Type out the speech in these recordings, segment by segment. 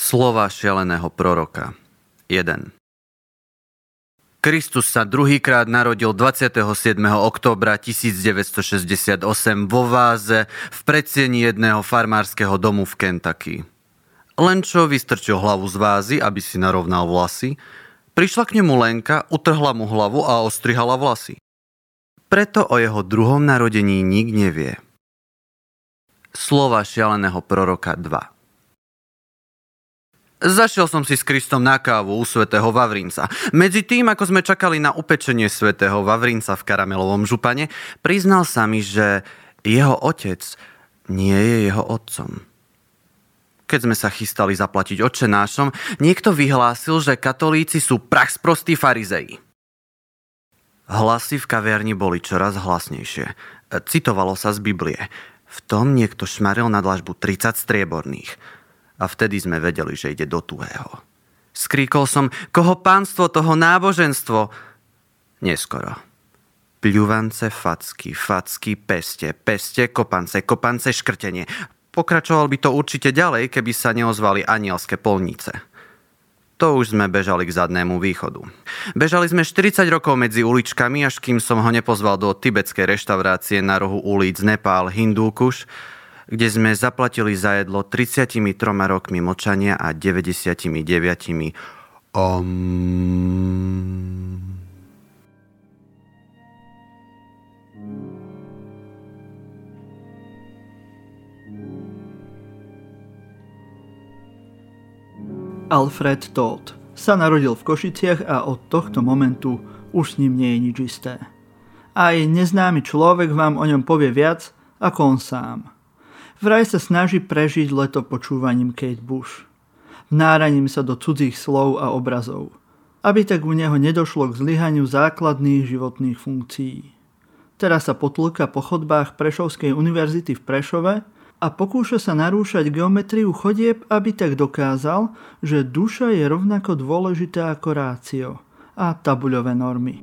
Slova šialeného proroka 1. Kristus sa druhýkrát narodil 27. októbra 1968 vo váze v predsieni jedného farmárskeho domu v Kentucky. Len čo vystrčil hlavu z vázy, aby si narovnal vlasy, prišla k nemu Lenka, utrhla mu hlavu a ostrihala vlasy. Preto o jeho druhom narodení nik nevie. Slova šialeného proroka 2 Zašiel som si s Kristom na kávu u svätého Vavrinca. Medzi tým, ako sme čakali na upečenie svätého Vavrinca v karamelovom župane, priznal sa mi, že jeho otec nie je jeho otcom. Keď sme sa chystali zaplatiť očenášom, niekto vyhlásil, že katolíci sú prach sprostí farizei. Hlasy v kaviarni boli čoraz hlasnejšie. Citovalo sa z Biblie. V tom niekto šmaril na dlažbu 30 strieborných – a vtedy sme vedeli, že ide do tuhého. Skríkol som, koho pánstvo, toho náboženstvo. Neskoro. Pľuvance, facky, facky, peste, peste, kopance, kopance, škrtenie. Pokračoval by to určite ďalej, keby sa neozvali anielské polnice. To už sme bežali k zadnému východu. Bežali sme 40 rokov medzi uličkami, až kým som ho nepozval do tibetskej reštaurácie na rohu ulic Nepál Hindúkuš, kde sme zaplatili za jedlo 33 rokmi močania a 99 om. Alfred Todd sa narodil v Košiciach a od tohto momentu už s ním nie je nič isté. Aj neznámy človek vám o ňom povie viac ako on sám. Vraj sa snaží prežiť leto počúvaním Kate Bush. Vnáraním sa do cudzích slov a obrazov. Aby tak u neho nedošlo k zlyhaniu základných životných funkcií. Teraz sa potlka po chodbách Prešovskej univerzity v Prešove a pokúša sa narúšať geometriu chodieb, aby tak dokázal, že duša je rovnako dôležitá ako rácio a tabuľové normy.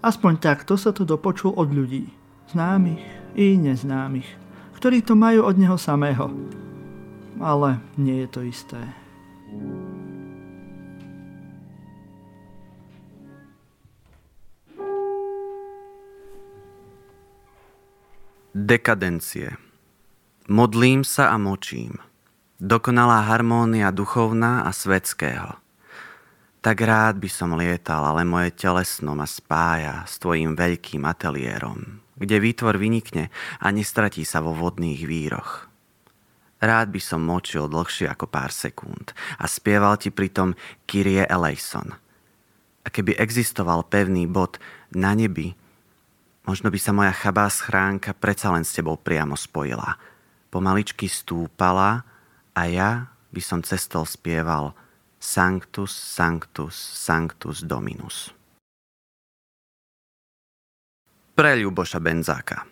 Aspoň takto sa to dopočul od ľudí, známych i neznámych ktorí to majú od neho samého. Ale nie je to isté. Dekadencie. Modlím sa a močím. Dokonalá harmónia duchovná a svetského. Tak rád by som lietal, ale moje telesno ma spája s tvojim veľkým ateliérom, kde výtvor vynikne a nestratí sa vo vodných víroch. Rád by som močil dlhšie ako pár sekúnd a spieval ti pritom Kyrie eleison. A keby existoval pevný bod na nebi, možno by sa moja chabá schránka predsa len s tebou priamo spojila. Pomaličky stúpala a ja by som cestou spieval Sanctus, Sanctus, Sanctus Dominus pre Ľuboša Benzáka.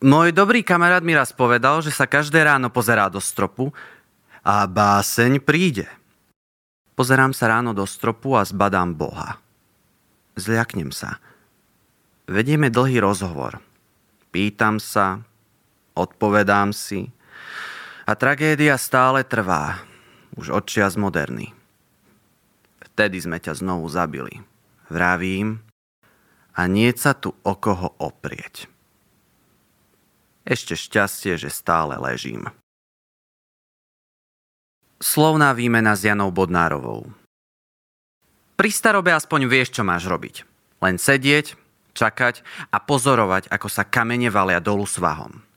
Môj dobrý kamarát mi raz povedal, že sa každé ráno pozerá do stropu a báseň príde. Pozerám sa ráno do stropu a zbadám Boha. Zľaknem sa. Vedieme dlhý rozhovor. Pýtam sa, odpovedám si a tragédia stále trvá. Už odčias moderný. Vtedy sme ťa znovu zabili. Vravím, a nie sa tu o koho oprieť. Ešte šťastie, že stále ležím. Slovná výmena s Janou Bodnárovou Pri starobe aspoň vieš, čo máš robiť. Len sedieť, čakať a pozorovať, ako sa kamene valia dolu svahom.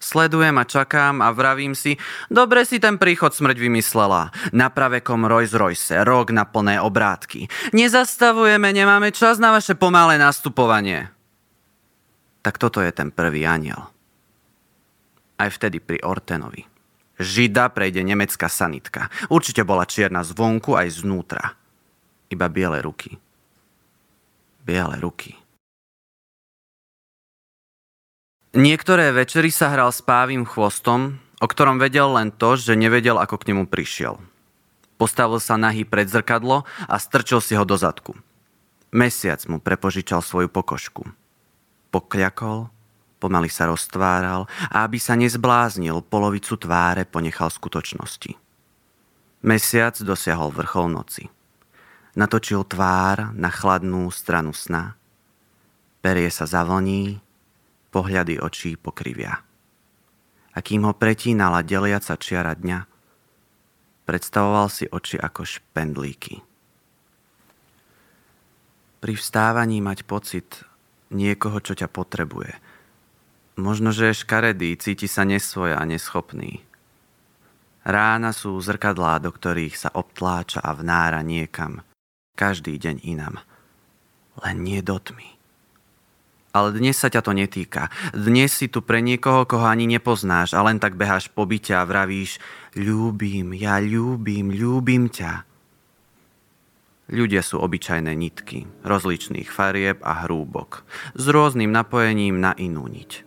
Sledujem a čakám a vravím si, dobre si ten príchod smrť vymyslela. Na pravekom Rolls Royce, rok na plné obrátky. Nezastavujeme, nemáme čas na vaše pomalé nastupovanie. Tak toto je ten prvý aniel. Aj vtedy pri Ortenovi. Žida prejde nemecká sanitka. Určite bola čierna zvonku aj znútra. Iba biele ruky. Biele ruky. Niektoré večery sa hral s pávým chvostom, o ktorom vedel len to, že nevedel, ako k nemu prišiel. Postavil sa nahý pred zrkadlo a strčil si ho do zadku. Mesiac mu prepožičal svoju pokožku. Pokľakol, pomaly sa roztváral a aby sa nezbláznil, polovicu tváre ponechal skutočnosti. Mesiac dosiahol vrchol noci. Natočil tvár na chladnú stranu sna. Perie sa zavlní, pohľady očí pokrivia. A kým ho pretínala deliaca čiara dňa, predstavoval si oči ako špendlíky. Pri vstávaní mať pocit niekoho, čo ťa potrebuje. Možno, že je škaredý, cíti sa nesvoj a neschopný. Rána sú zrkadlá, do ktorých sa obtláča a vnára niekam. Každý deň inam. Len nie do tmy. Ale dnes sa ťa to netýka. Dnes si tu pre niekoho, koho ani nepoznáš a len tak beháš po byte a vravíš ľúbim, ja ľúbim, ľúbim ťa. Ľudia sú obyčajné nitky, rozličných farieb a hrúbok, s rôznym napojením na inú niť.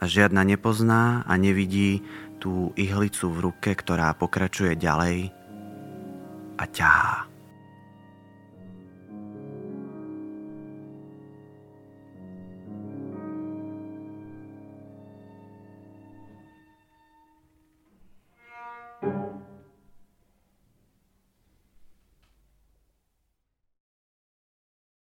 A žiadna nepozná a nevidí tú ihlicu v ruke, ktorá pokračuje ďalej a ťahá.